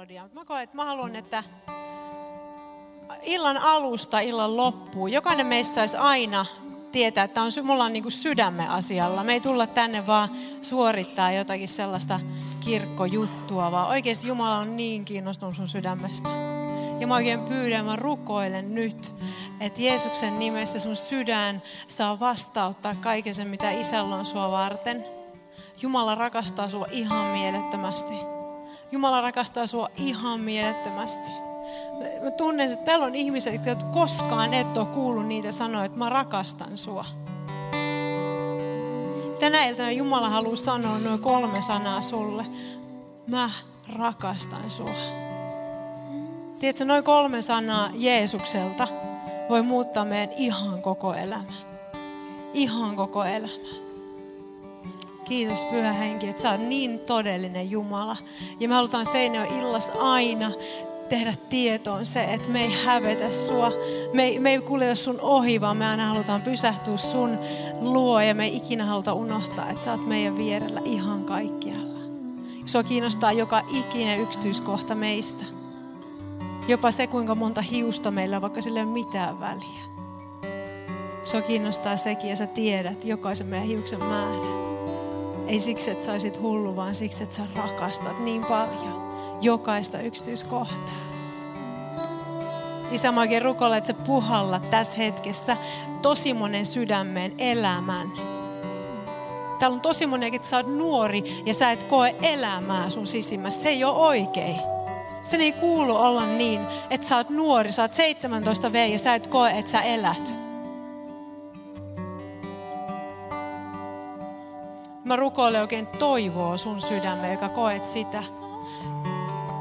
melodiaa. Mä koen, että mä haluan, että illan alusta illan loppuun jokainen meistä saisi aina tietää, että on, mulla on niin kuin sydämme asialla. Me ei tulla tänne vaan suorittaa jotakin sellaista kirkkojuttua, vaan oikeasti Jumala on niin kiinnostunut sun sydämestä. Ja mä oikein pyydän, mä rukoilen nyt, että Jeesuksen nimessä sun sydän saa vastauttaa kaiken sen, mitä isällä on sua varten. Jumala rakastaa sua ihan mielettömästi. Jumala rakastaa sua ihan mielettömästi. Mä tunnen, että täällä on ihmiset, jotka koskaan et ole kuullut niitä sanoja, että mä rakastan sua. Tänä iltana Jumala haluaa sanoa noin kolme sanaa sulle. Mä rakastan sua. Tiedätkö, noin kolme sanaa Jeesukselta voi muuttaa meidän ihan koko elämä. Ihan koko elämä. Kiitos Pyhä Henki, että sä oot niin todellinen Jumala. Ja me halutaan Seinäjön illas aina tehdä tietoon se, että me ei hävetä sua. Me ei, me ei kuljeta sun ohi, vaan me aina halutaan pysähtyä sun luo ja me ei ikinä haluta unohtaa, että sä oot meidän vierellä ihan kaikkialla. Sua kiinnostaa joka ikinen yksityiskohta meistä. Jopa se, kuinka monta hiusta meillä on, vaikka sillä ei ole mitään väliä. Sua kiinnostaa sekin ja sä tiedät jokaisen meidän hiuksen määrän. Ei siksi, että sä olisit hullu, vaan siksi, että sä rakastat niin paljon jokaista yksityiskohtaa. Isä, mä oikein rukoilla, että sä puhalla tässä hetkessä tosi monen sydämeen elämän. Täällä on tosi monen, että sä oot nuori ja sä et koe elämää sun sisimmässä. Se ei ole oikein. Sen ei kuulu olla niin, että sä oot nuori, sä oot 17 V ja sä et koe, että sä elät. Mä rukoilen oikein toivoa sun sydämeen, joka koet sitä.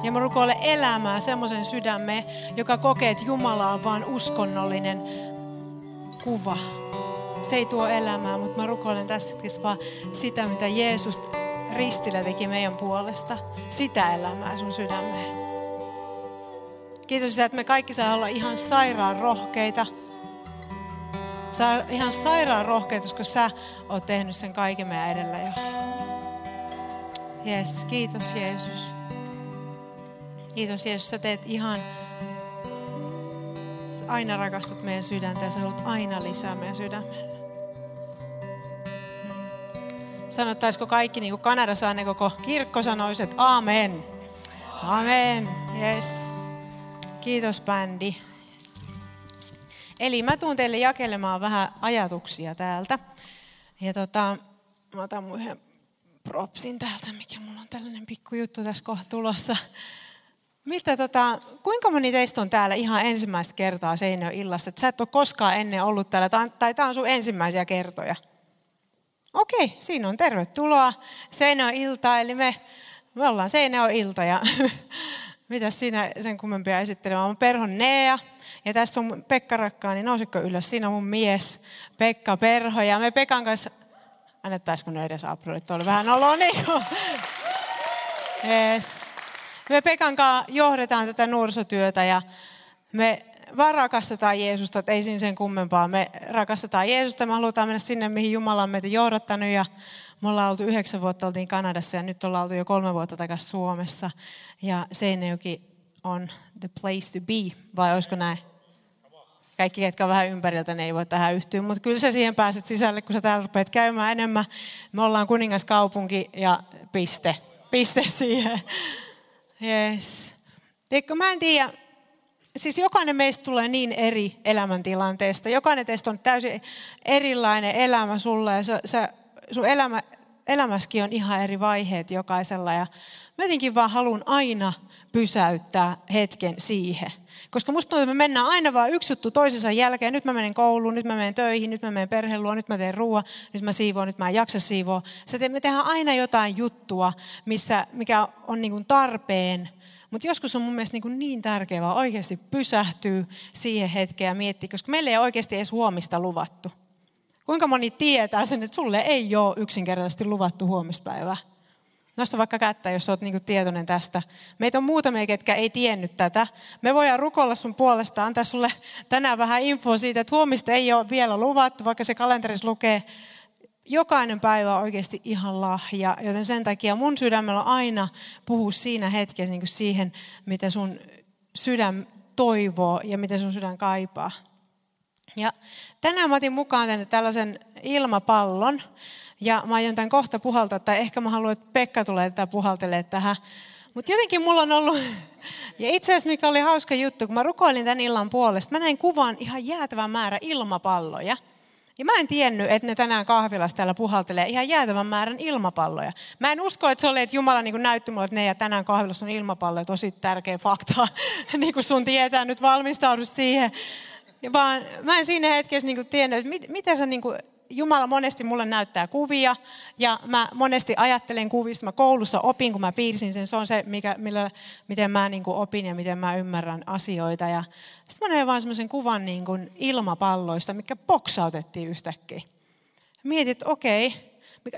Ja mä rukoilen elämää semmoisen sydämeen, joka kokee, että Jumala on vaan uskonnollinen kuva. Se ei tuo elämää, mutta mä rukoilen tässä hetkessä vaan sitä, mitä Jeesus ristillä teki meidän puolesta. Sitä elämää sun sydämeen. Kiitos että me kaikki saa olla ihan sairaan rohkeita. Saa ihan sairaan rohkeita, koska sä oot tehnyt sen kaiken meidän edellä jo. Yes, kiitos Jeesus. Kiitos Jeesus, sä teet ihan, aina rakastut meidän sydäntä ja sä haluat aina lisää meidän sydämellä. Sanottaisiko kaikki niin kuin Kanadassa ne koko kirkko sanoisi, että amen. Amen. Yes. Kiitos bändi. Eli mä tuun teille jakelemaan vähän ajatuksia täältä. Ja tota, mä otan mun yhden propsin täältä, mikä mulla on tällainen pikku juttu tässä kohta tulossa. Miltä, tota, kuinka moni teistä on täällä ihan ensimmäistä kertaa Seinäjön illasta? Sä et ole koskaan ennen ollut täällä, tai, tämä on sun ensimmäisiä kertoja. Okei, siinä on tervetuloa Seinäjön ilta, eli me, me ollaan Seinäjön ilta ja mitä siinä sen kummempia esittelemään. Olen Perhon Nea ja tässä on Pekka Rakkaani, niin nousitko ylös? Siinä on mun mies Pekka Perho ja me Pekan kanssa, annettaisiko ne edes aploidit, tuolla vähän oloa niin kuin. Yes. Me Pekan kanssa johdetaan tätä nuorisotyötä ja me vaan rakastetaan Jeesusta, että ei siinä sen kummempaa. Me rakastetaan Jeesusta, me halutaan mennä sinne, mihin Jumala on meitä johdattanut ja me ollaan oltu yhdeksän vuotta, oltiin Kanadassa ja nyt ollaan oltu jo kolme vuotta takaisin Suomessa. Ja Seinäjoki on the place to be, vai olisiko näin? Kaikki, ketkä on vähän ympäriltä, ne ei voi tähän yhtyä, mutta kyllä sä siihen pääset sisälle, kun sä täällä rupeat käymään enemmän. Me ollaan kuningaskaupunki ja piste. Piste siihen. Yes. Teikö, mä en tiedä, siis jokainen meistä tulee niin eri elämäntilanteesta. Jokainen teistä on täysin erilainen elämä sulle ja sä, sä, sun elämä, elämäskin on ihan eri vaiheet jokaisella. Ja mä jotenkin vaan haluan aina pysäyttää hetken siihen. Koska musta tuntuu, että me mennään aina vaan yksi juttu toisensa jälkeen. Nyt mä menen kouluun, nyt mä menen töihin, nyt mä menen perheen luo, nyt mä teen ruoan, nyt mä siivoon, nyt mä en jaksa siivoa. me tehdään aina jotain juttua, missä, mikä on niin tarpeen. Mutta joskus on mun mielestä niin, niin tärkeää vaan oikeasti pysähtyä siihen hetkeen ja miettiä, koska meille ei oikeasti edes huomista luvattu. Kuinka moni tietää sen, että sulle ei ole yksinkertaisesti luvattu huomispäivää? Nosta vaikka kättä, jos olet niinku tietoinen tästä. Meitä on muutamia, ketkä ei tiennyt tätä. Me voidaan rukoilla sun puolesta, antaa sulle tänään vähän infoa siitä, että huomista ei ole vielä luvattu, vaikka se kalenterissa lukee jokainen päivä on oikeasti ihan lahja, joten sen takia mun sydämellä on aina puhua siinä hetkessä niin siihen, mitä sun sydän toivoo ja mitä sun sydän kaipaa. Ja tänään mä otin mukaan tänne tällaisen ilmapallon, ja mä aion tämän kohta puhaltaa, tai ehkä mä haluan, että Pekka tulee tätä puhaltelee tähän. Mutta jotenkin mulla on ollut, ja itse asiassa mikä oli hauska juttu, kun mä rukoilin tämän illan puolesta, mä näin kuvan ihan jäätävän määrä ilmapalloja. Ja mä en tiennyt, että ne tänään kahvilassa täällä puhaltelee ihan jäätävän määrän ilmapalloja. Mä en usko, että se oli, että Jumala niin näytti mulle, että ne ja tänään kahvilassa on ilmapalloja. Tosi tärkeä fakta, niin kuin sun tietää, nyt valmistaudu siihen. Vaan mä en siinä hetkessä niin tiennyt, että mit, mitä sä niin kuin Jumala monesti mulle näyttää kuvia ja mä monesti ajattelen kuvista. Mä koulussa opin, kun mä piirsin sen. Se on se, mikä, millä, miten mä niin opin ja miten mä ymmärrän asioita. Ja sitten mä näin vaan semmoisen kuvan niin kuin ilmapalloista, mikä boksautettiin yhtäkkiä. Mietit, että okei,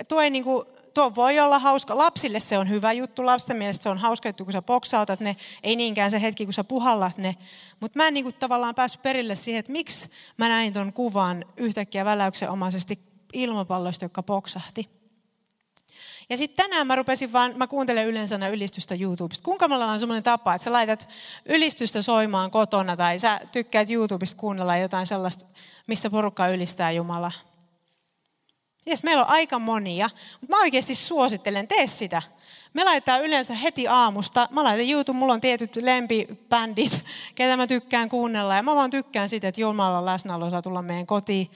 tuo ei niin kuin tuo voi olla hauska. Lapsille se on hyvä juttu. Lasten mielestä se on hauska juttu, kun sä boksautat ne. Ei niinkään se hetki, kun sä puhallat ne. Mutta mä en niin kuin tavallaan päässyt perille siihen, että miksi mä näin tuon kuvan yhtäkkiä väläyksenomaisesti ilmapalloista, joka boksahti. Ja sitten tänään mä rupesin vaan, mä kuuntelen yleensä ylistystä YouTubesta. Kuinka mulla on semmoinen tapa, että sä laitat ylistystä soimaan kotona tai sä tykkäät YouTubesta kuunnella jotain sellaista, missä porukka ylistää Jumalaa. Jes, meillä on aika monia, mutta mä oikeasti suosittelen, tee sitä. Me laitetaan yleensä heti aamusta. Mä laitan YouTube, mulla on tietyt lempibändit, ketä mä tykkään kuunnella. Ja mä vaan tykkään siitä, että Jumalan läsnäolo saa tulla meidän kotiin.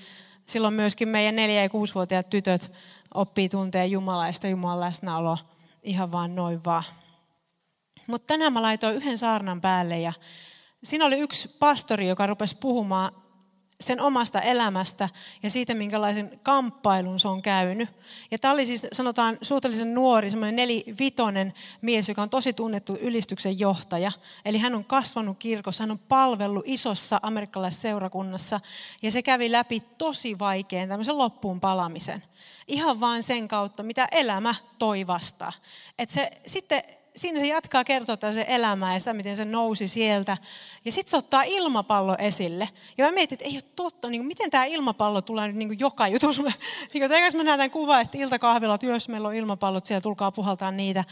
Silloin myöskin meidän neljä- ja kuusivuotiaat tytöt oppii ja sitä Jumalan läsnäolo ihan vaan noin vaan. Mutta tänään mä laitoin yhden saarnan päälle ja siinä oli yksi pastori, joka rupesi puhumaan sen omasta elämästä ja siitä, minkälaisen kamppailun se on käynyt. Ja tämä oli siis, sanotaan, suhteellisen nuori, semmoinen nelivitonen mies, joka on tosi tunnettu ylistyksen johtaja. Eli hän on kasvanut kirkossa, hän on palvellut isossa amerikkalaisessa seurakunnassa ja se kävi läpi tosi vaikean tämmöisen loppuun palamisen. Ihan vain sen kautta, mitä elämä toi vastaan. Et se, sitten siinä se jatkaa kertoa se elämää ja sitä, miten se nousi sieltä. Ja sitten se ottaa ilmapallo esille. Ja mä mietin, että ei ole totta, niin kuin, miten tämä ilmapallo tulee nyt niin kuin joka jutussa. niin kuin, mä näen tämän kuvan, että iltakahvilla, jos meillä on ilmapallot siellä, tulkaa puhaltaa niitä.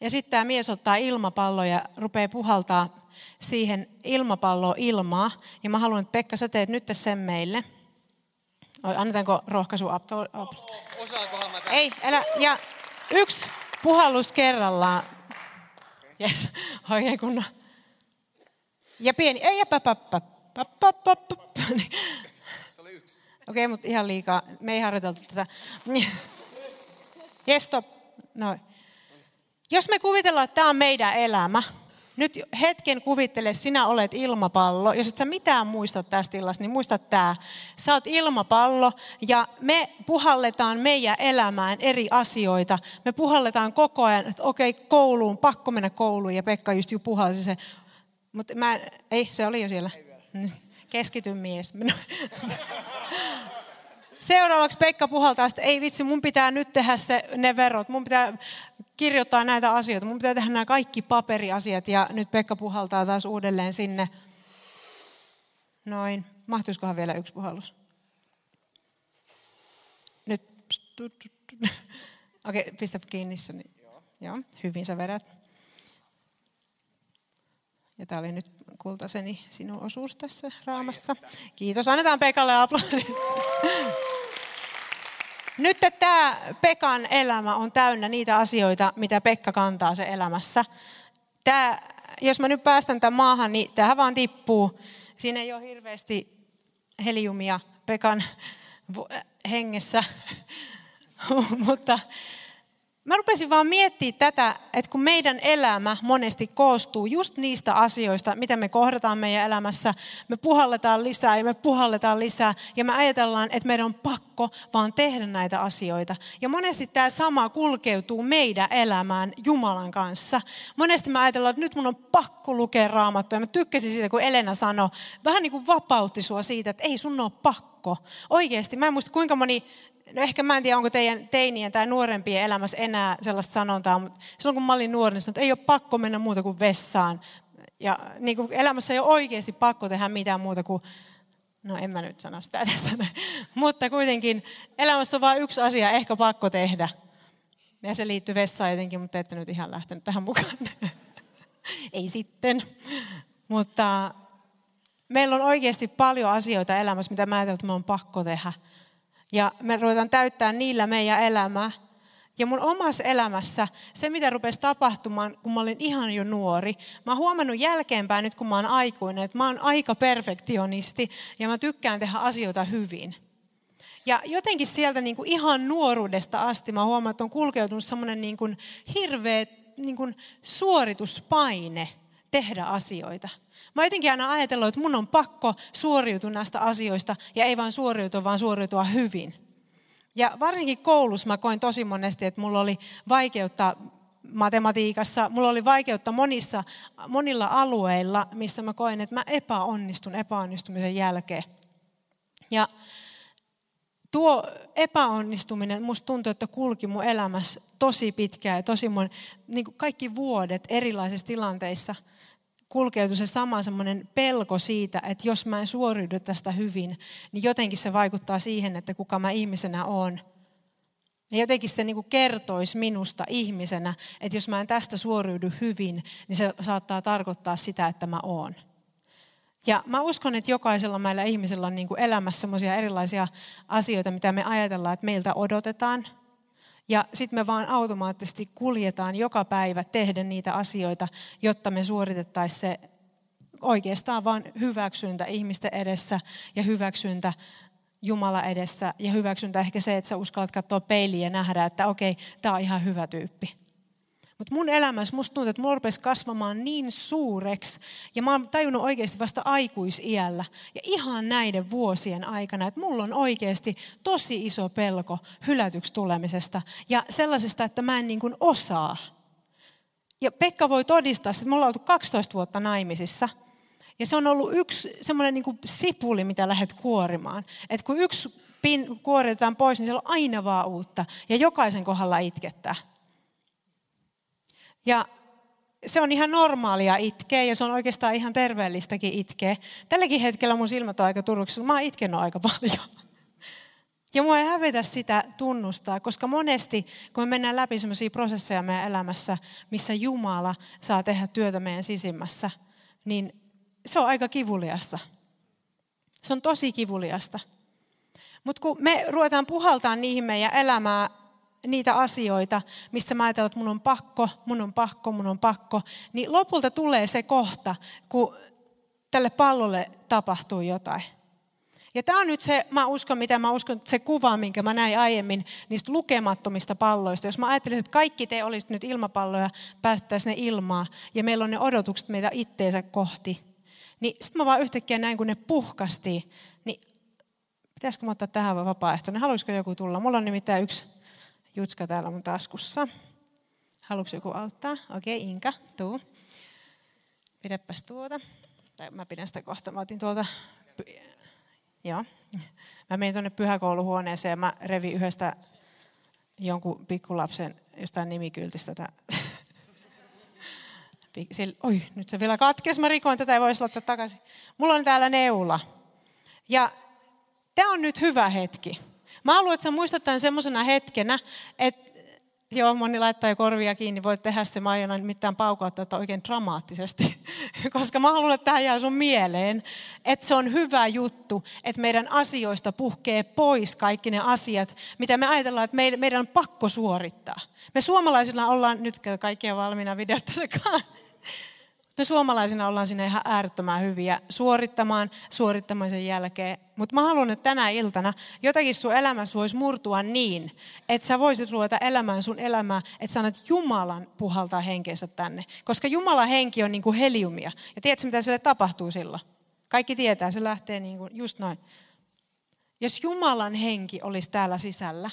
Ja sitten tämä mies ottaa ilmapallo ja rupeaa puhaltaa siihen ilmapalloon ilmaa. Ja mä haluan, että Pekka, sä teet nyt sen meille. Annetaanko rohkaisu? Mä Ei, älä. Ja yksi puhallus kerrallaan. Yes, oikein kunnon. Ja pieni, ei, pä, pä, pä. Se oli yksi. Okei, okay, mutta ihan liikaa. Me ei harjoiteltu tätä. Yes, stop. Noin. Jos me kuvitellaan, että tämä on meidän elämä, nyt hetken kuvittele, sinä olet ilmapallo. Jos et sä mitään muista tästä illasta, niin muista tämä. Sä oot ilmapallo ja me puhalletaan meidän elämään eri asioita. Me puhalletaan koko ajan, että okei, okay, kouluun, pakko mennä kouluun. Ja Pekka just jo puhalsi se. Mutta mä, ei, se oli jo siellä. Keskity mies. Seuraavaksi Pekka puhaltaa, että ei vitsi, mun pitää nyt tehdä se, ne verot. Mun pitää kirjoittaa näitä asioita. Mun pitää tehdä nämä kaikki paperiasiat ja nyt Pekka puhaltaa taas uudelleen sinne. Noin. Mahtuisikohan vielä yksi puhallus? Nyt. Okei, okay, pistä kiinni. Niin. Joo. Joo, hyvin sä vedät. Ja tämä oli nyt kultaseni sinun osuus tässä raamassa. Kiitos. Annetaan Pekalle aplodit. Nyt tämä Pekan elämä on täynnä niitä asioita, mitä Pekka kantaa se elämässä. Tää, jos mä nyt päästän tämän maahan, niin tähän vaan tippuu. Siinä ei ole hirveästi heliumia Pekan hengessä, mutta mä rupesin vaan miettimään tätä, että kun meidän elämä monesti koostuu just niistä asioista, mitä me kohdataan meidän elämässä, me puhalletaan lisää ja me puhalletaan lisää ja me ajatellaan, että meidän on pakko vaan tehdä näitä asioita. Ja monesti tämä sama kulkeutuu meidän elämään Jumalan kanssa. Monesti me ajatellaan, että nyt mun on pakko lukea raamattua ja mä tykkäsin siitä, kun Elena sanoi, vähän niin kuin vapautti sua siitä, että ei sun ole pakko. Oikeasti, mä en muista kuinka moni no ehkä mä en tiedä, onko teidän teinien tai nuorempien elämässä enää sellaista sanontaa, mutta silloin kun mä olin nuori, niin sanoin, että ei ole pakko mennä muuta kuin vessaan. Ja niin kuin elämässä ei ole oikeasti pakko tehdä mitään muuta kuin No en mä nyt sano sitä tässä. Mutta kuitenkin elämässä on vain yksi asia ehkä pakko tehdä. Ja se liittyy vessaan jotenkin, mutta ette nyt ihan lähtenyt tähän mukaan. Ei sitten. Mutta meillä on oikeasti paljon asioita elämässä, mitä mä ajattelen, että me on pakko tehdä. Ja me ruvetaan täyttää niillä meidän elämää. Ja mun omassa elämässä se, mitä rupesi tapahtumaan, kun mä olin ihan jo nuori, mä oon huomannut jälkeenpäin nyt, kun mä oon aikuinen, että mä oon aika perfektionisti ja mä tykkään tehdä asioita hyvin. Ja jotenkin sieltä niin kuin ihan nuoruudesta asti mä huomaan, että on kulkeutunut semmoinen niin hirveä niin kuin suorituspaine tehdä asioita. Mä jotenkin aina ajatellut, että mun on pakko suoriutua näistä asioista ja ei vain suoriutua, vaan suoriutua hyvin. Ja varsinkin koulussa mä koin tosi monesti, että mulla oli vaikeutta matematiikassa, mulla oli vaikeutta monissa, monilla alueilla, missä mä koin, että mä epäonnistun epäonnistumisen jälkeen. Ja tuo epäonnistuminen, musta tuntuu, että kulki mun elämässä tosi pitkään ja tosi mon, niin kaikki vuodet erilaisissa tilanteissa – kulkeutui se sama semmoinen pelko siitä, että jos mä en suoriudu tästä hyvin, niin jotenkin se vaikuttaa siihen, että kuka mä ihmisenä oon. Ja jotenkin se niin kertoisi minusta ihmisenä, että jos mä en tästä suoriudu hyvin, niin se saattaa tarkoittaa sitä, että mä oon. Ja mä uskon, että jokaisella meillä ihmisellä on niin elämässä sellaisia erilaisia asioita, mitä me ajatellaan, että meiltä odotetaan – ja sitten me vaan automaattisesti kuljetaan joka päivä tehdä niitä asioita, jotta me suoritettaisiin se oikeastaan vaan hyväksyntä ihmisten edessä ja hyväksyntä Jumala edessä ja hyväksyntä ehkä se, että sä uskallat katsoa peiliin ja nähdä, että okei, tämä on ihan hyvä tyyppi. Mutta mun elämässä musta tuntuu, että mulla rupesi kasvamaan niin suureksi. Ja mä oon tajunnut oikeasti vasta aikuisiällä ja ihan näiden vuosien aikana, että mulla on oikeasti tosi iso pelko hylätyksi tulemisesta ja sellaisesta, että mä en niin kuin osaa. Ja Pekka voi todistaa, että me ollaan oltu 12 vuotta naimisissa. Ja se on ollut yksi semmoinen niin sipuli, mitä lähdet kuorimaan. Että kun yksi pin kuoritaan pois, niin siellä on aina vaan uutta. Ja jokaisen kohdalla itkettää. Ja se on ihan normaalia itkeä ja se on oikeastaan ihan terveellistäkin itkeä. Tälläkin hetkellä mun silmät on aika turvuksissa, mä oon itkenyt aika paljon. Ja mua ei hävetä sitä tunnustaa, koska monesti, kun me mennään läpi sellaisia prosesseja meidän elämässä, missä Jumala saa tehdä työtä meidän sisimmässä, niin se on aika kivuliasta. Se on tosi kivuliasta. Mutta kun me ruvetaan puhaltaa niihin meidän elämää niitä asioita, missä mä ajattelen, että mun on pakko, mun on pakko, mun on pakko, niin lopulta tulee se kohta, kun tälle pallolle tapahtuu jotain. Ja tämä on nyt se, mä uskon, mitä mä uskon, se kuva, minkä mä näin aiemmin niistä lukemattomista palloista. Jos mä ajattelisin, että kaikki te olisitte nyt ilmapalloja, päästäisiin ne ilmaa, ja meillä on ne odotukset meitä itteensä kohti, niin sitten mä vaan yhtäkkiä näin, kun ne puhkasti, niin pitäisikö mä ottaa tähän vapaaehtoinen? Haluaisiko joku tulla? Mulla on nimittäin yksi Jutska täällä mun taskussa. Haluatko joku auttaa? Okei, okay, Inka, tuu. Pidäpäs tuota. Tai mä pidän sitä kohta. Mä otin tuolta... Joo. Mä menin tuonne pyhäkouluhuoneeseen ja mä revin yhdestä jonkun pikkulapsen jostain nimikyltistä tätä. Oi, nyt se vielä katkesi. Mä rikoin tätä, ei voisi laittaa takaisin. Mulla on täällä neula. Ja tämä on nyt hyvä hetki. Mä haluan, että sä muistat tämän semmoisena hetkenä, että Joo, moni laittaa jo korvia kiinni, voit tehdä se, mä aion mitään paukauttaa tätä oikein dramaattisesti, koska mä haluan, että tämä jää sun mieleen, että se on hyvä juttu, että meidän asioista puhkee pois kaikki ne asiat, mitä me ajatellaan, että meidän on pakko suorittaa. Me suomalaisilla ollaan, nyt kaikkia valmiina sekaan, me suomalaisina ollaan sinne ihan äärettömän hyviä suorittamaan suorittamisen jälkeen. Mutta mä haluan, että tänä iltana jotakin sun elämässä voisi murtua niin, että sä voisit ruveta elämään sun elämää, että sä annat Jumalan puhaltaa henkeensä tänne. Koska Jumalan henki on niin kuin heliumia. Ja tiedätkö, mitä sille tapahtuu silloin? Kaikki tietää, se lähtee niin kuin just noin. Jos Jumalan henki olisi täällä sisällä,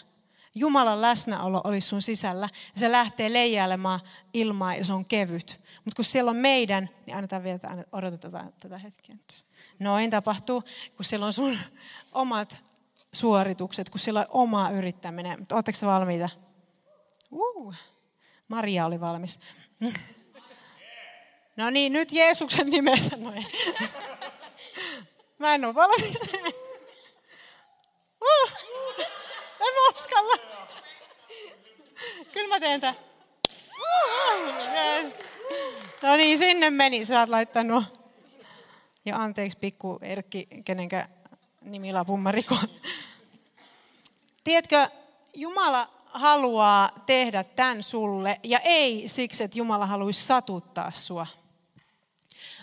Jumalan läsnäolo olisi sun sisällä, ja se lähtee leijailemaan ilmaa ja se on kevyt. Mutta kun siellä on meidän, niin annetaan vielä, odotetaan tätä hetkeä. Noin tapahtuu, kun siellä on sun omat suoritukset, kun siellä on oma yrittäminen. Mutta ootteko te valmiita? Uh, Maria oli valmis. No niin, nyt Jeesuksen nimessä noin. Mä en ole valmis. Uh, en uskalla. Kyllä mä teen tämän. No niin, sinne meni. Sä oot laittanut. Ja anteeksi pikku Erkki, kenenkä nimilapun mä rikon. Tiedätkö, Jumala haluaa tehdä tämän sulle ja ei siksi, että Jumala haluaisi satuttaa sua.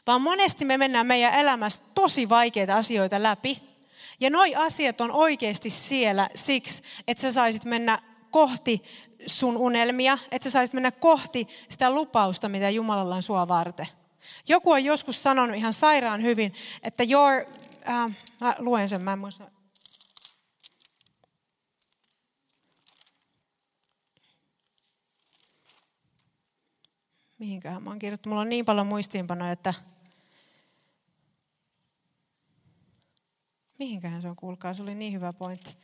Vaan monesti me mennään meidän elämässä tosi vaikeita asioita läpi. Ja noi asiat on oikeasti siellä siksi, että sä saisit mennä kohti sun unelmia, että sä saisit mennä kohti sitä lupausta, mitä Jumalalla on sua varten. Joku on joskus sanonut ihan sairaan hyvin, että your, äh, mä luen sen, mä en muista, mihinköhän mä oon kirjoittanut. Mulla on niin paljon muistiinpanoja, että mihinköhän se on, kuulkaa, se oli niin hyvä pointti.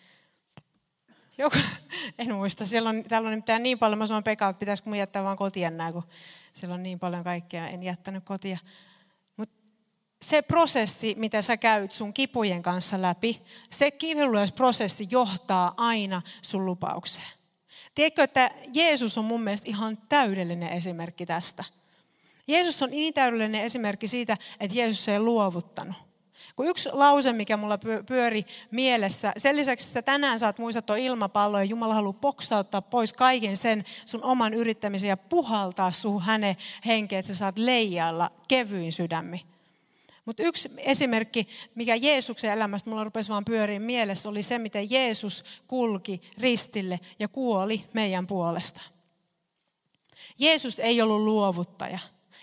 Joku, en muista, siellä on, täällä on nimittäin niin paljon, mä sanon Pekka, että pitäisikö mun jättää vaan kotia nää, kun siellä on niin paljon kaikkea, en jättänyt kotia. Mutta se prosessi, mitä sä käyt sun kipujen kanssa läpi, se prosessi johtaa aina sun lupaukseen. Tiedätkö, että Jeesus on mun mielestä ihan täydellinen esimerkki tästä. Jeesus on niin täydellinen esimerkki siitä, että Jeesus ei luovuttanut. Kun yksi lause, mikä mulla pyöri mielessä, sen lisäksi, että tänään saat muistaa ilmapallo ja Jumala haluaa poksauttaa pois kaiken sen sun oman yrittämisen ja puhaltaa suhun hänen henkeä, että sä saat leijailla kevyin sydämi. Mutta yksi esimerkki, mikä Jeesuksen elämästä mulla rupesi vaan pyöriin mielessä, oli se, miten Jeesus kulki ristille ja kuoli meidän puolesta. Jeesus ei ollut luovuttaja.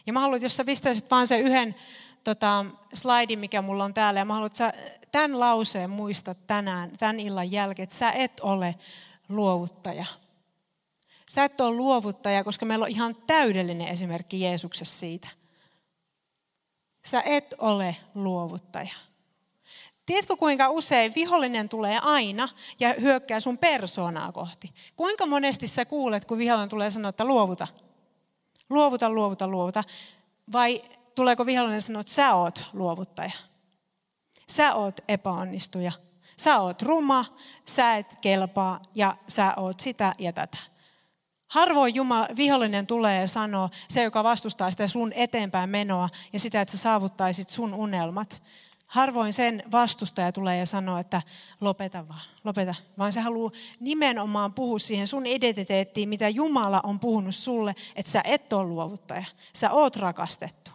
Ja mä haluan, jos sä pistäisit vaan sen yhden tota, slaidin, mikä mulla on täällä, ja mä haluan, että sä tämän lauseen muistat tänään, tämän illan jälkeen, että sä et ole luovuttaja. Sä et ole luovuttaja, koska meillä on ihan täydellinen esimerkki Jeesuksessa siitä – Sä et ole luovuttaja. Tiedätkö kuinka usein vihollinen tulee aina ja hyökkää sun persoonaa kohti? Kuinka monesti sä kuulet, kun vihollinen tulee sanoa, että luovuta? Luovuta, luovuta, luovuta. Vai tuleeko vihollinen sanoa, että sä oot luovuttaja? Sä oot epäonnistuja. Sä oot ruma, sä et kelpaa ja sä oot sitä ja tätä. Harvoin Jumala, vihollinen tulee ja sanoo, se joka vastustaa sitä sun eteenpäin menoa ja sitä, että sä saavuttaisit sun unelmat. Harvoin sen vastustaja tulee ja sanoo, että lopeta vaan, lopeta. Vaan se haluaa nimenomaan puhua siihen sun identiteettiin, mitä Jumala on puhunut sulle, että sä et ole luovuttaja. Sä oot rakastettu.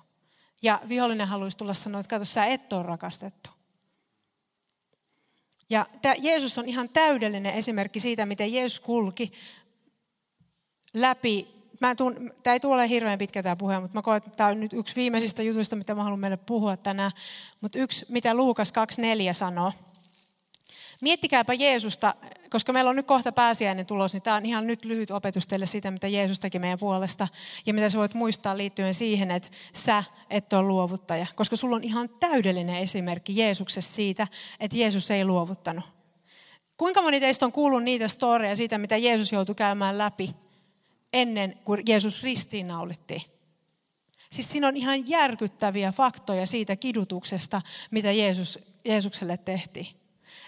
Ja vihollinen haluaisi tulla sanoa, että kato, sä et ole rakastettu. Ja tämä Jeesus on ihan täydellinen esimerkki siitä, miten Jeesus kulki läpi. Mä tuun, tämä ei tule hirveän pitkä tämä puhe, mutta mä koen, että tämä on nyt yksi viimeisistä jutuista, mitä mä haluan meille puhua tänään. Mutta yksi, mitä Luukas 2.4 sanoo. Miettikääpä Jeesusta, koska meillä on nyt kohta pääsiäinen tulos, niin tämä on ihan nyt lyhyt opetus teille siitä, mitä Jeesus teki meidän puolesta. Ja mitä sä voit muistaa liittyen siihen, että sä et ole luovuttaja. Koska sulla on ihan täydellinen esimerkki Jeesuksessa siitä, että Jeesus ei luovuttanut. Kuinka moni teistä on kuullut niitä storeja siitä, mitä Jeesus joutui käymään läpi? ennen kuin Jeesus ristiinnaulittiin. Siis siinä on ihan järkyttäviä faktoja siitä kidutuksesta, mitä Jeesus, Jeesukselle tehtiin.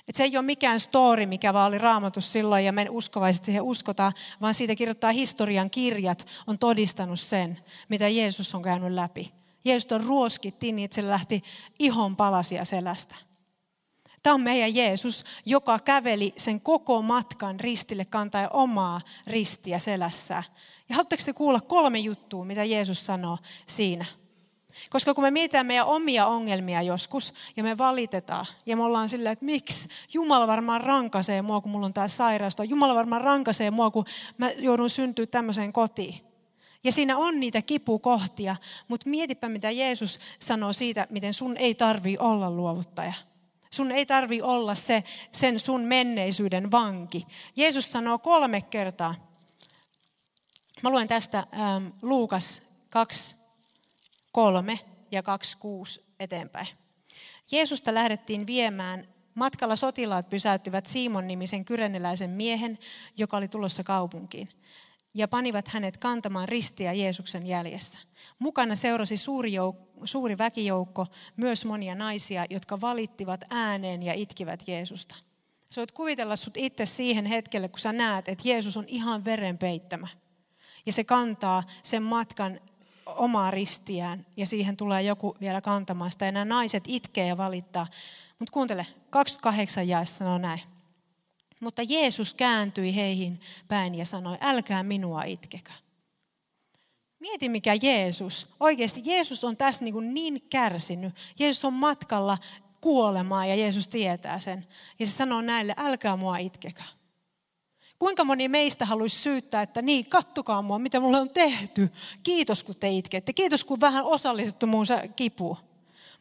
Et se ei ole mikään story, mikä vaan oli raamatus silloin ja me uskovaiset siihen uskotaan, vaan siitä kirjoittaa historian kirjat, on todistanut sen, mitä Jeesus on käynyt läpi. Jeesus on ruoskittiin niin, että se lähti ihon palasia selästä. Tämä on meidän Jeesus, joka käveli sen koko matkan ristille kantaa omaa ristiä selässä. Ja haluatteko te kuulla kolme juttua, mitä Jeesus sanoo siinä? Koska kun me mietitään meidän omia ongelmia joskus ja me valitetaan ja me ollaan silleen, että miksi Jumala varmaan rankaisee mua, kun mulla on tämä sairaus. Jumala varmaan rankaisee mua, kun mä joudun syntyä tämmöiseen kotiin. Ja siinä on niitä kipukohtia, mutta mietipä mitä Jeesus sanoo siitä, miten sun ei tarvi olla luovuttaja. Sun ei tarvi olla se, sen sun menneisyyden vanki. Jeesus sanoo kolme kertaa. Mä luen tästä ähm, Luukas 2, 3 ja 2, 6 eteenpäin. Jeesusta lähdettiin viemään. Matkalla sotilaat pysäyttivät Simon nimisen kyreneläisen miehen, joka oli tulossa kaupunkiin ja panivat hänet kantamaan ristiä Jeesuksen jäljessä. Mukana seurasi suuri, jouk- suuri väkijoukko, myös monia naisia, jotka valittivat ääneen ja itkivät Jeesusta. Sä voit kuvitella sut itse siihen hetkelle, kun sä näet, että Jeesus on ihan verenpeittämä. Ja se kantaa sen matkan omaa ristiään ja siihen tulee joku vielä kantamaan sitä. Ja nämä naiset itkee ja valittaa. Mutta kuuntele, 28 jaessa sanoo näin. Mutta Jeesus kääntyi heihin päin ja sanoi, älkää minua itkekö. Mieti mikä Jeesus. Oikeasti Jeesus on tässä niin, niin kärsinyt. Jeesus on matkalla kuolemaan ja Jeesus tietää sen. Ja se sanoo näille, älkää mua itkekö. Kuinka moni meistä haluaisi syyttää, että niin, kattokaa mua, mitä mulle on tehty. Kiitos, kun te itkette. Kiitos, kun vähän osallistettu muun kipuun.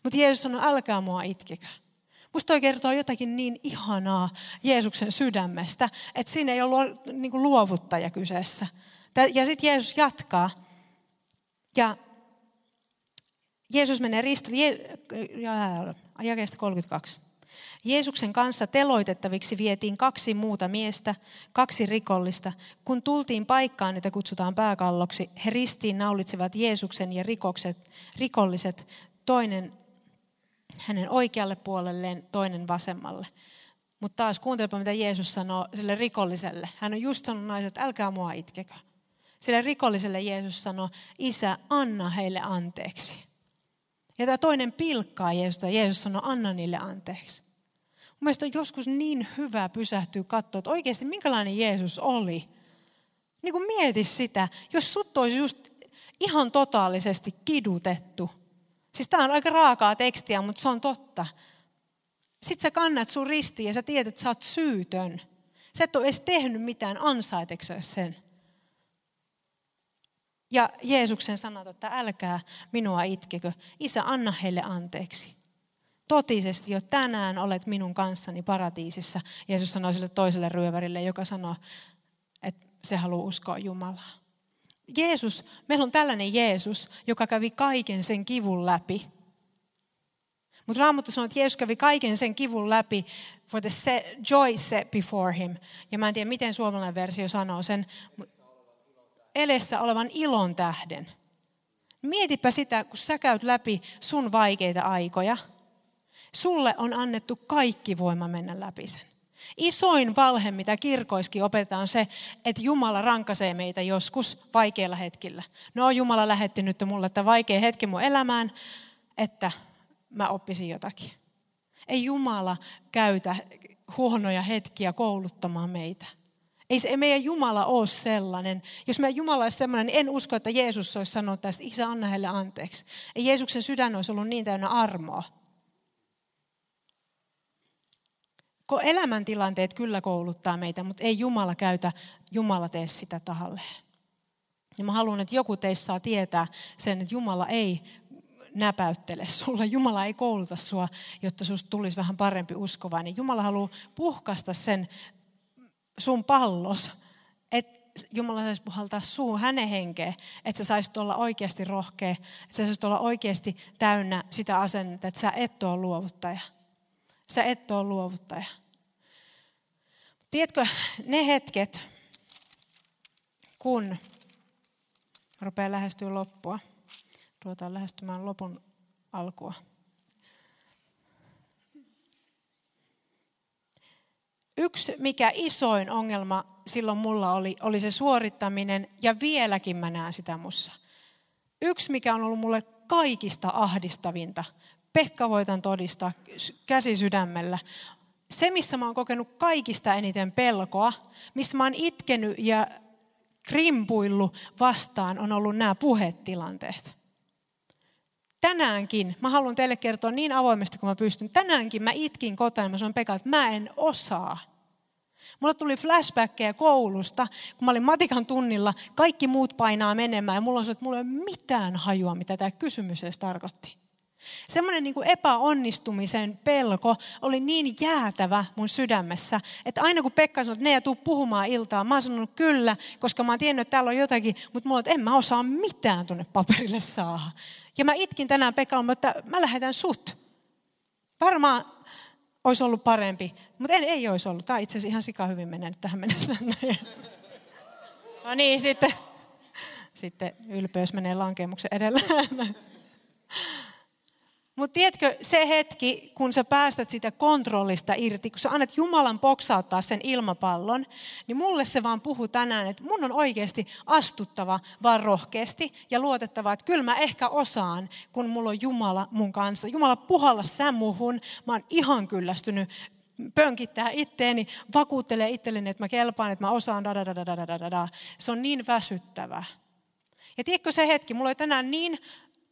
Mutta Jeesus sanoo, älkää mua itkekö. Musta toi kertoo jotakin niin ihanaa Jeesuksen sydämestä, että siinä ei ollut niin kuin luovuttaja kyseessä. Ja sitten Jeesus jatkaa. Ja Jeesus menee ristolle, Je- 32. Jeesuksen kanssa teloitettaviksi vietiin kaksi muuta miestä, kaksi rikollista. Kun tultiin paikkaan, jota kutsutaan pääkalloksi, he ristiin naulitsivat Jeesuksen ja rikokset, rikolliset, toinen hänen oikealle puolelleen, toinen vasemmalle. Mutta taas kuuntelepa, mitä Jeesus sanoo sille rikolliselle. Hän on just sanonut naiset, älkää mua itkekö. Sille rikolliselle Jeesus sanoo, isä, anna heille anteeksi. Ja tämä toinen pilkkaa Jeesusta ja Jeesus sanoo, anna niille anteeksi. Mun mielestä on joskus niin hyvä pysähtyä katsoa, että oikeasti minkälainen Jeesus oli. Niin kuin mieti sitä, jos sut olisi just ihan totaalisesti kidutettu. Siis tämä on aika raakaa tekstiä, mutta se on totta. Sitten sä kannat sun ristiin ja sä tiedät, että sä oot syytön. Sä et ole edes tehnyt mitään, ansaitekö sen? Ja Jeesuksen sanat, että älkää minua itkekö. Isä, anna heille anteeksi totisesti jo tänään olet minun kanssani paratiisissa. Jeesus sanoi sille toiselle ryövärille, joka sanoi, että se haluaa uskoa Jumalaa. Jeesus, meillä on tällainen Jeesus, joka kävi kaiken sen kivun läpi. Mutta Raamattu sanoo, että Jeesus kävi kaiken sen kivun läpi for the joy set before him. Ja mä en tiedä, miten suomalainen versio sanoo sen. Edessä olevan ilon tähden. Mietipä sitä, kun sä käyt läpi sun vaikeita aikoja – Sulle on annettu kaikki voima mennä läpi sen. Isoin valhe, mitä kirkoiskin opetetaan, on se, että Jumala rankasee meitä joskus vaikeilla hetkillä. No, Jumala lähetti nyt mulle että vaikea hetki mun elämään, että mä oppisin jotakin. Ei Jumala käytä huonoja hetkiä kouluttamaan meitä. Ei, se, ei meidän Jumala ole sellainen. Jos meidän Jumala olisi sellainen, niin en usko, että Jeesus olisi sanonut tästä, isä anna heille anteeksi. Ei Jeesuksen sydän olisi ollut niin täynnä armoa. elämäntilanteet kyllä kouluttaa meitä, mutta ei Jumala käytä, Jumala tee sitä tahalle. Ja mä haluan, että joku teistä saa tietää sen, että Jumala ei näpäyttele sulla. Jumala ei kouluta sua, jotta susta tulisi vähän parempi uskovainen. Jumala haluaa puhkasta sen sun pallos, että Jumala saisi puhaltaa suun hänen henkeä, että sä saisit olla oikeasti rohkea, että sä saisit olla oikeasti täynnä sitä asennetta, että sä et ole luovuttaja. Sä et ole luovuttaja. Tiedätkö, ne hetket, kun rupeaa lähestyä loppua, ruvetaan lähestymään lopun alkua. Yksi, mikä isoin ongelma silloin mulla oli, oli se suorittaminen, ja vieläkin mä näen sitä mussa. Yksi, mikä on ollut mulle kaikista ahdistavinta, Pekka voitan todistaa käsi sydämellä, se, missä mä oon kokenut kaikista eniten pelkoa, missä mä oon itkenyt ja krimpuillut vastaan, on ollut nämä puhetilanteet. Tänäänkin, mä haluan teille kertoa niin avoimesti kuin mä pystyn, tänäänkin mä itkin kotona, mä sanoin Pekka, että mä en osaa. Mulla tuli flashbackkejä koulusta, kun mä olin matikan tunnilla, kaikki muut painaa menemään ja mulla on se, että mulla ei ole mitään hajua, mitä tämä kysymys edes tarkoitti. Semmoinen niin epäonnistumisen pelko oli niin jäätävä mun sydämessä, että aina kun Pekka sanoi, että ne ei tule puhumaan iltaa, mä oon sanonut kyllä, koska mä oon tiennyt, että täällä on jotakin, mutta mulla on, että en mä osaa mitään tuonne paperille saada. Ja mä itkin tänään Pekalle, että mä lähetän sut. Varmaan olisi ollut parempi, mutta en, ei olisi ollut. Tämä itse asiassa ihan sika hyvin mennyt tähän mennessä. No niin, sitten, sitten ylpeys menee lankemuksen edellä. Mutta tiedätkö, se hetki, kun sä päästät sitä kontrollista irti, kun sä annat Jumalan poksauttaa sen ilmapallon, niin mulle se vaan puhuu tänään, että mun on oikeasti astuttava vaan rohkeasti ja luotettava, että kyllä mä ehkä osaan, kun mulla on Jumala mun kanssa. Jumala puhalla sä muhun, mä oon ihan kyllästynyt pönkittää itteeni, vakuuttelee itselleni, että mä kelpaan, että mä osaan, da, da, da, da, da, da, da. Se on niin väsyttävä. Ja tiedätkö se hetki, mulla oli tänään niin,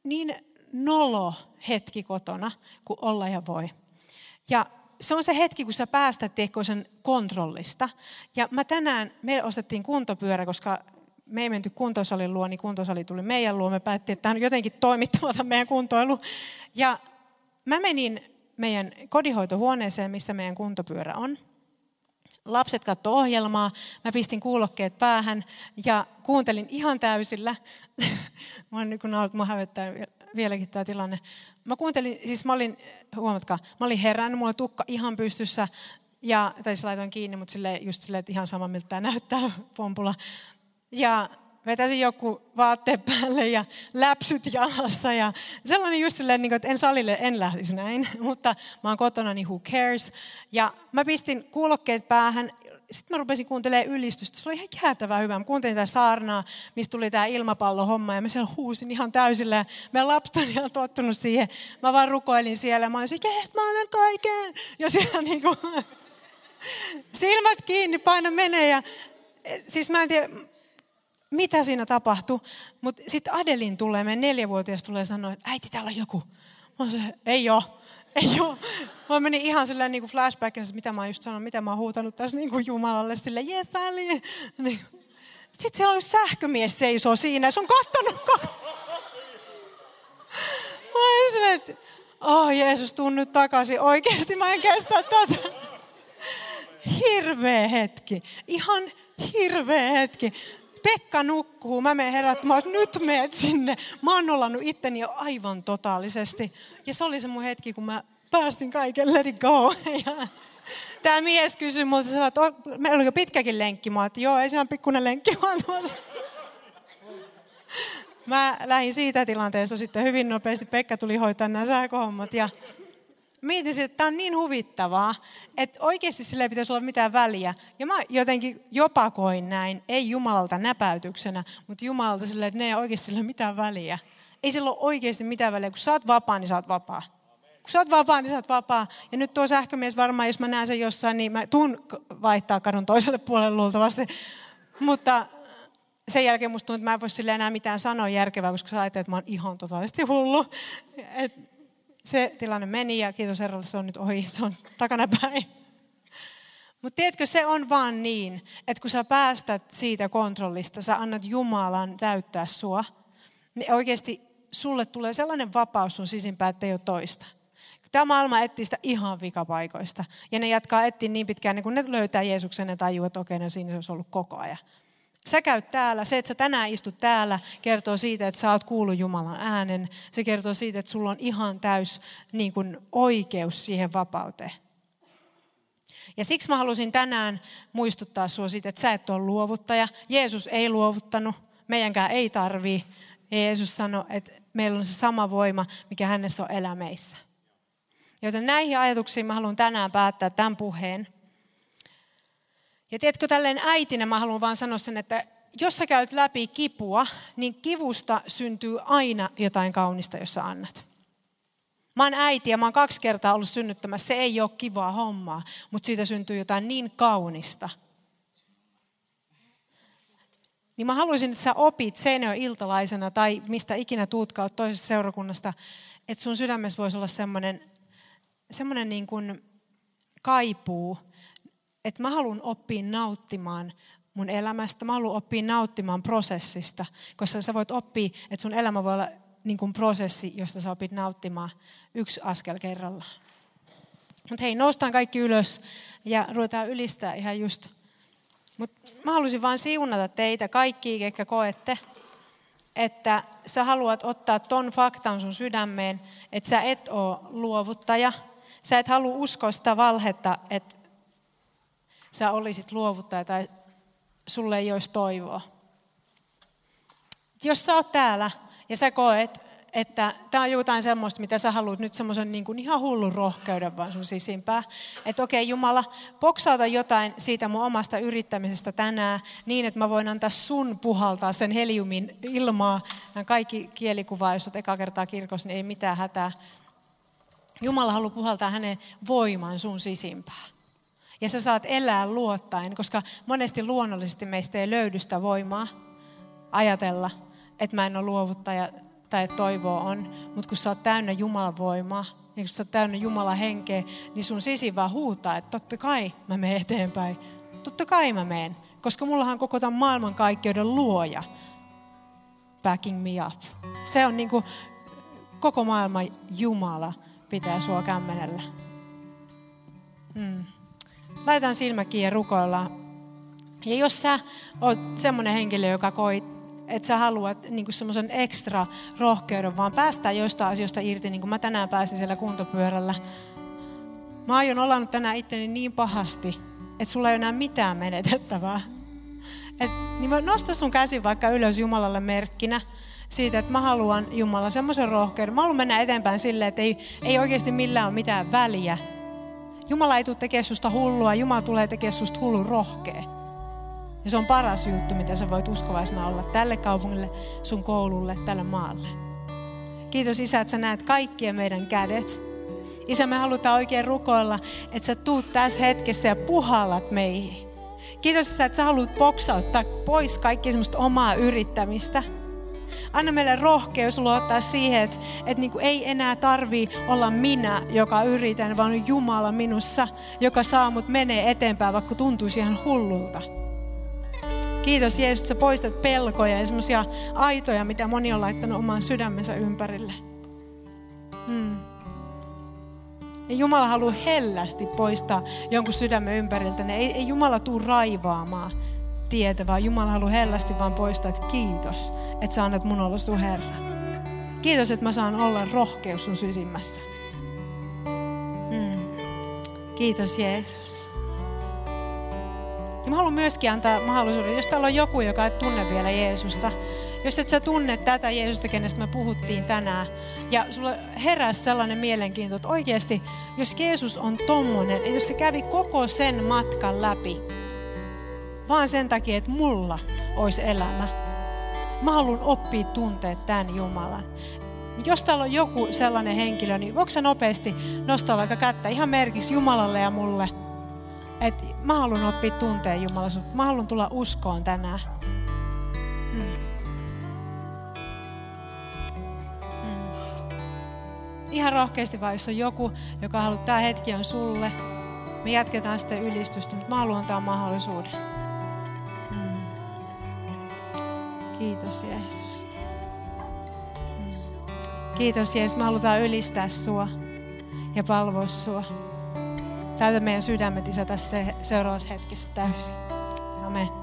niin nolo hetki kotona, kuin olla ja voi. Ja se on se hetki, kun sä päästät sen kontrollista. Ja mä tänään, me ostettiin kuntopyörä, koska me ei menty kuntosalin luo, niin kuntosali tuli meidän luo. Me päättiin, että tämä on jotenkin toimittava meidän kuntoilu. Ja mä menin meidän kodihoitohuoneeseen, missä meidän kuntopyörä on. Lapset katsoi ohjelmaa, mä pistin kuulokkeet päähän ja kuuntelin ihan täysillä. mä oon niin kun mä hävettää vieläkin tämä tilanne. Mä kuuntelin, siis mä olin, huomatkaa, mä olin herännyt, mulla tukka ihan pystyssä, ja, tai siis laitoin kiinni, mutta sille, just silleen, että ihan sama miltä tämä näyttää pompulla. Ja vetäisin joku vaatteet päälle ja läpsyt jalassa ja sellainen just silleen, niin että en salille en lähtisi näin, mutta mä oon kotona, niin who cares. Ja mä pistin kuulokkeet päähän, sitten mä rupesin kuuntelemaan ylistystä, se oli ihan jäätävää hyvä. Mä kuuntelin tätä saarnaa, mistä tuli tämä ilmapallohomma ja mä siellä huusin ihan täysillä ja meidän lapset on ihan tottunut siihen. Mä vaan rukoilin siellä ja mä olin että mä annan kaiken. Ja siellä niin kuin, silmät kiinni, paina menee ja siis mä en tiedä, mitä siinä tapahtui. Mutta sitten Adelin tulee, meidän neljävuotias tulee sanoa, että äiti, täällä on joku. Mä se, ei ole. Ei ole. Mä menin ihan silleen niin kuin flashbackina, että mitä mä oon just sanonut, mitä mä oon huutanut tässä niin kuin Jumalalle, sille jes. Niin. Sitten siellä on sähkömies seisoo siinä ja se on kattonut koko... Mä olin että oh Jeesus, tuun nyt takaisin. Oikeasti mä en kestä tätä. Hirveä hetki. Ihan hirveä hetki. Pekka nukkuu, mä menen herättämään, että nyt meet sinne. Mä oon nollannut itteni jo aivan totaalisesti. Ja se oli se mun hetki, kun mä päästin kaiken, let it go. Ja tämä mies kysyi multa, että meillä oli pitkäkin lenkki. Mä että joo, ei se on pikkuinen lenkki, vaan tuossa. Mä lähdin siitä tilanteesta sitten hyvin nopeasti. Pekka tuli hoitaa nämä sähköhommat ja mietin, että tämä on niin huvittavaa, että oikeasti sille ei pitäisi olla mitään väliä. Ja mä jotenkin jopa koin näin, ei Jumalalta näpäytyksenä, mutta Jumalalta sille, että ne ei oikeasti sille mitään väliä. Ei sillä ole oikeasti mitään väliä. Kun sä oot vapaa, niin sä oot vapaa. Kun sä oot vapaa, niin sä oot vapaa. Ja nyt tuo sähkömies varmaan, jos mä näen sen jossain, niin mä tuun vaihtaa kadun toiselle puolelle luultavasti. Mutta sen jälkeen musta tuntuu, että mä en voi sille enää mitään sanoa järkevää, koska sä ajattelet, että mä oon ihan totaalisesti hullu. Et se tilanne meni ja kiitos Herralle, se on nyt ohi, se on takanapäin. Mutta tiedätkö, se on vaan niin, että kun sä päästät siitä kontrollista, sä annat Jumalan täyttää sua, niin oikeasti sulle tulee sellainen vapaus sun sisimpään, että ei ole toista. Tämä maailma etsii sitä ihan vikapaikoista. Ja ne jatkaa etsiä niin pitkään, niin kun ne löytää Jeesuksen ja tajuu, että okei, no siinä se olisi ollut koko ajan. Sä käyt täällä, se, että sä tänään istut täällä, kertoo siitä, että sä oot kuullut Jumalan äänen. Se kertoo siitä, että sulla on ihan täys niin kuin, oikeus siihen vapauteen. Ja siksi mä halusin tänään muistuttaa sinua siitä, että sä et ole luovuttaja. Jeesus ei luovuttanut, meidänkään ei tarvii. Jeesus sanoi, että meillä on se sama voima, mikä hänessä on elämeissä. Joten näihin ajatuksiin mä haluan tänään päättää tämän puheen. Ja tiedätkö, tälleen äitinä mä haluan vaan sanoa sen, että jos sä käyt läpi kipua, niin kivusta syntyy aina jotain kaunista, jos sä annat. Mä oon äiti ja mä oon kaksi kertaa ollut synnyttämässä. Se ei ole kivaa hommaa, mutta siitä syntyy jotain niin kaunista. Niin mä haluaisin, että sä opit Seinäjön iltalaisena tai mistä ikinä tuutkaan toisesta seurakunnasta, että sun sydämessä voisi olla semmoinen, semmoinen niin kuin kaipuu että mä haluan oppia nauttimaan mun elämästä, mä haluan oppia nauttimaan prosessista, koska sä voit oppia, että sun elämä voi olla niin kuin prosessi, josta sä opit nauttimaan yksi askel kerrallaan. Mutta hei, noustaan kaikki ylös ja ruvetaan ylistää ihan just. Mutta mä haluaisin vain siunata teitä kaikki, ketkä koette, että sä haluat ottaa ton faktan sun sydämeen, että sä et oo luovuttaja. Sä et halua uskoa sitä valhetta, että sä olisit luovuttaja tai sulle ei olisi toivoa. Jos sä oot täällä ja sä koet, että tämä on jotain semmoista, mitä sä haluat nyt semmoisen niin kuin ihan hullun rohkeuden vaan sun sisimpää. Että okei okay, Jumala, boksauta jotain siitä mun omasta yrittämisestä tänään niin, että mä voin antaa sun puhaltaa sen heliumin ilmaa. Nämä kaikki kielikuvaisut eka kertaa kirkossa, niin ei mitään hätää. Jumala haluaa puhaltaa hänen voiman sun sisimpää. Ja sä saat elää luottaen, koska monesti luonnollisesti meistä ei löydy sitä voimaa ajatella, että mä en ole luovuttaja tai että toivoa on. Mutta kun sä oot täynnä Jumalan voimaa, ja kun sä oot täynnä Jumalan henkeä, niin sun sisi vaan huutaa, että totta kai mä menen eteenpäin. Totta kai mä menen, koska mullahan on koko tämän maailmankaikkeuden luoja backing me up. Se on niin kuin koko maailman Jumala pitää sua kämmenellä. Hmm. Laitan silmäkin ja rukoillaan. Ja jos sä oot semmoinen henkilö, joka koit, että sä haluat niin semmoisen ekstra rohkeuden, vaan päästään joistain asioista irti, niin kuin mä tänään pääsin siellä kuntopyörällä. Mä aion olla tänään itteni niin pahasti, että sulla ei enää mitään menetettävää. Et, niin mä nosta sun käsi vaikka ylös Jumalalle merkkinä siitä, että mä haluan Jumala semmoisen rohkeuden. Mä haluan mennä eteenpäin silleen, että ei, ei oikeasti millään ole mitään väliä. Jumala ei tule tekemään susta hullua, Jumala tulee tekemään susta hullun rohkea. Ja se on paras juttu, mitä sä voit uskovaisena olla tälle kaupungille, sun koululle, tälle maalle. Kiitos Isä, että sä näet kaikkien meidän kädet. Isä, me halutaan oikein rukoilla, että sä tuut tässä hetkessä ja puhallat meihin. Kiitos Isä, että sä haluat boksauttaa pois kaikki semmoista omaa yrittämistä. Anna meille rohkeus luottaa siihen, että, että niin kuin ei enää tarvii olla minä, joka yritän, vaan on Jumala minussa, joka saa mut menee eteenpäin, vaikka tuntuisi ihan hullulta. Kiitos Jeesus, että sä poistat pelkoja ja semmoisia aitoja, mitä moni on laittanut oman sydämensä ympärille. Hmm. Ja Jumala haluaa hellästi poistaa jonkun sydämen ympäriltä. Ei, ei Jumala tuu raivaamaan tietä, vaan Jumala haluaa hellästi vaan poistaa, että kiitos, että sä annat mun olla sun Herra. Kiitos, että mä saan olla rohkeus sun sydämessä. Hmm. Kiitos Jeesus. Ja mä haluan myöskin antaa mahdollisuuden, jos täällä on joku, joka ei tunne vielä Jeesusta, jos et sä tunne tätä Jeesusta, kenestä me puhuttiin tänään, ja sulla heräsi sellainen mielenkiinto, että oikeasti, jos Jeesus on tommonen, että jos se kävi koko sen matkan läpi, vaan sen takia, että mulla olisi elämä, mä haluan oppia tunteet tämän Jumalan. Jos täällä on joku sellainen henkilö, niin voiko sä nopeasti nostaa vaikka kättä ihan merkiksi Jumalalle ja mulle, että mä haluan oppia tunteen Jumalaisuutta. Mä haluan tulla uskoon tänään. Mm. Mm. Ihan rohkeasti vaan, jos on joku, joka haluaa, tämä hetki on sulle. Me jatketaan sitten ylistystä, mutta mä haluan antaa mahdollisuuden. Kiitos Jeesus. Kiitos Jeesus, me halutaan ylistää sua ja palvoa sua. Täytä meidän sydämet, Isä, tässä seuraavassa hetkessä täysin. Amen.